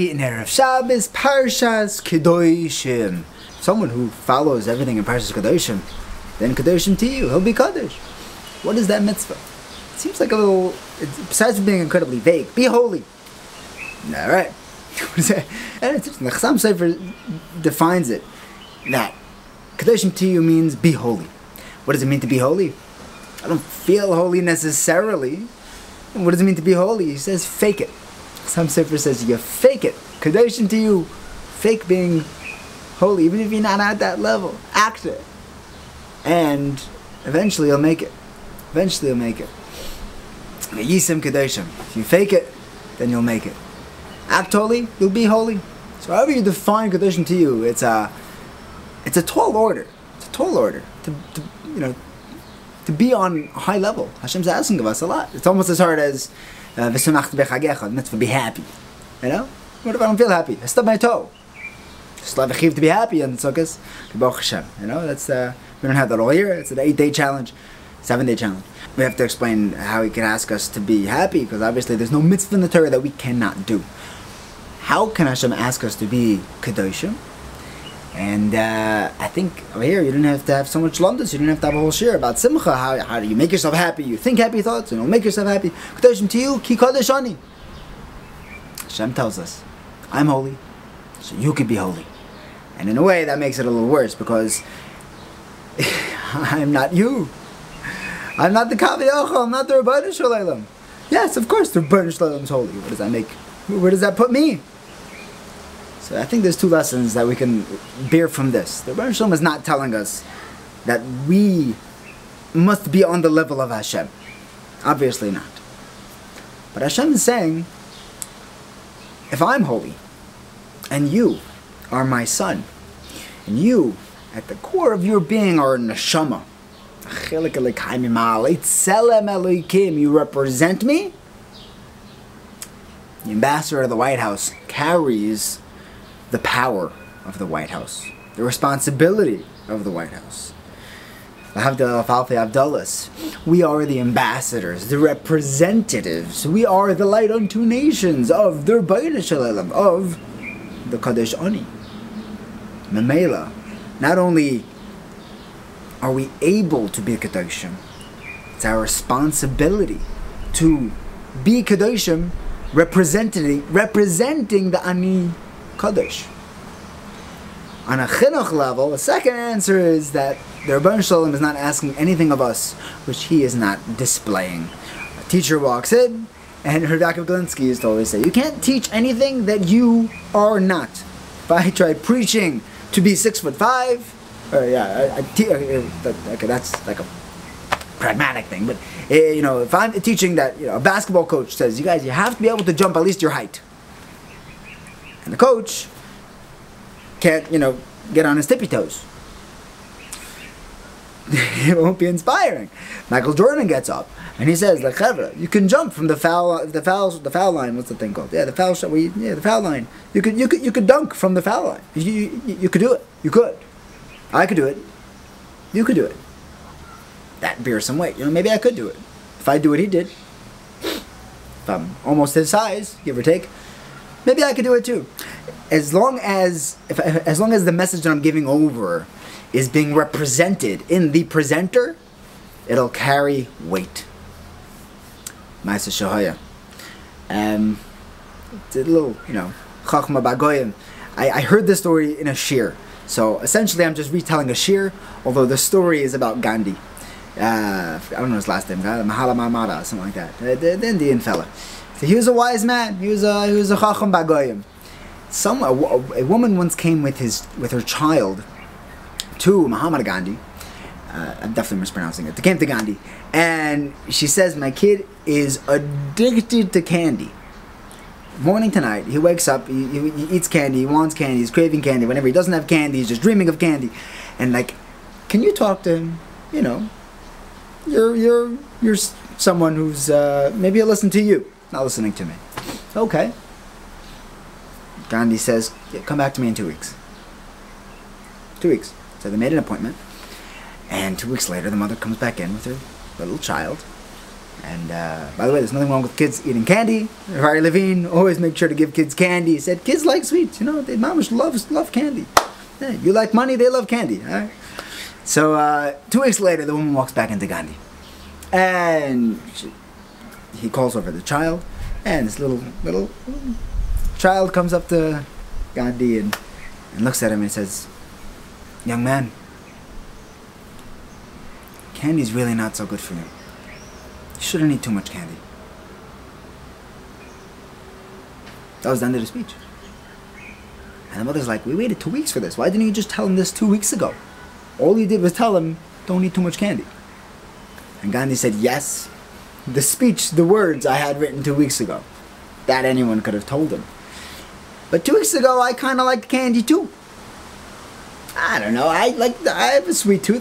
In Erev Shabbos, Parshas Kedoshim. Someone who follows everything in Parshas Kedoshim, then Kedoshim tihyu, he'll be Kaddish. What is that mitzvah? It seems like a little, besides being incredibly vague, be holy. Alright. and it's the Chasam Sofer defines it that Kedoshim tihyu means be holy. What does it mean to be holy? I don't feel holy necessarily. What does it mean to be holy? He says fake it. Some Sefer says you fake it. Kedoshim tihyu, fake being holy, even if you're not at that level. Act it. And eventually you'll make it. Eventually you'll make it. Yisim Kedoshim. If you fake it, then you'll make it. Act holy, you'll be holy. So however you define Kedoshim tihyu, it's a, it's a tall order. It's a tall order. To, to you know, to be on a high level. Hashem's asking of us a lot. It's almost as hard as uh, v'sumach bechagecha, mitzvah, be happy. You know? What if I don't feel happy? I stub my toe. Just let to be happy and sukkahs. Hashem. You know, that's, uh, we don't have that all year. It's an eight day challenge, seven day challenge. We have to explain how he can ask us to be happy because obviously there's no mitzvah in the Torah that we cannot do. How can Hashem ask us to be Kedoshim? And uh, I think over here you didn't have to have so much lumdus. You didn't have to have a whole share about simcha. How, how do you make yourself happy? You think happy thoughts and you'll make yourself happy. Kedoshim to you, ki kodesh ani. Hashem tells us, I'm holy, so you could be holy. And in a way that makes it a little worse because I'm not you. I'm not the Kaviyachal, I'm not the Ribono Shel Olam. Yes, of course the Ribono Shel Olam is holy. What does that make? Where does that put me? So I think there's two lessons that we can bear from this. The Rebbe Shalom is not telling us that we must be on the level of Hashem. Obviously not. But Hashem is saying, if I'm holy, and you are my son, and you, at the core of your being, are a neshama, you represent me, the ambassador of the White House carries the power of the White House, the responsibility of the White House. We are the ambassadors, the representatives. We are the light unto nations of the Shalom, of the Kadesh Ani. Memela. Not only are we able to be Kadoshim, it's our responsibility to be Kadoshim representing, representing the Ani Kaddish. On a chinuch level, the second answer is that the Rabban Shalom is not asking anything of us which he is not displaying. A teacher walks in, and Yaakov Galinsky used to always say, you can't teach anything that you are not. If I try preaching to be six foot five, or yeah, I, I uh, okay, that's like a pragmatic thing, but uh, you know, if I'm teaching that, you know, a basketball coach says, you guys, you have to be able to jump at least your height and the coach can't, you know, get on his tippy toes. it won't be inspiring. Michael Jordan gets up and he says, "Like you can jump from the foul, the foul, the foul line. What's the thing called? Yeah, the foul shot. yeah, the foul line. You could, you could, you could dunk from the foul line. You, you, you could do it. You could. I could do it. You could do it. That bears some weight. You know, maybe I could do it if I do what he did. If I'm almost his size, give or take, maybe I could do it too. As long as if, as long as the message that I'm giving over is being represented in the presenter, it'll carry weight. Maaseh Shehaya. Um, a little, you know, Chachma Bagoyim. I, heard this story in a shir. So essentially, I'm just retelling a shir, although the story is about Gandhi. Uh, I don't know his last name, Mahala Mamada, something like that. The, the, the Indian fella. So he was a wise man. He was a he was a chacham bagoyim. Some a, a, woman once came with his with her child to Mahatma Gandhi. Uh, I'm definitely mispronouncing it. They came to Gandhi, and she says, "My kid is addicted to candy. Morning to night, he wakes up, he, he, he eats candy, he wants candy, he's craving candy. Whenever he doesn't have candy, he's just dreaming of candy. And like, can you talk to him? You know, you're you're you're someone who's uh, maybe he'll listen to you." not listening to me. Okay. Gandhi says, yeah, come back to me in two weeks. Two weeks. So they made an appointment. And two weeks later, the mother comes back in with her little child. And uh, by the way, there's nothing wrong with kids eating candy. Harry Levine always make sure to give kids candy. He said kids like sweets. You know, they mamish loves love candy. Yeah, you like money, they love candy. All right? So uh, two weeks later, the woman walks back into Gandhi, and she, he calls over the child, and this little, little child comes up to Gandhi and, and looks at him and says, "Young man, candy's really not so good for you." You shouldn't eat too much candy. That was the end of the speech. And the mother's like, we waited two weeks for this. Why didn't you just tell him this two weeks ago? All you did was tell him, don't eat too much candy. And Gandhi said, yes. The speech, the words I had written two weeks ago. That anyone could have told him. But two weeks ago, I kind of liked candy too. I don't know. I like. The, I have a sweet tooth.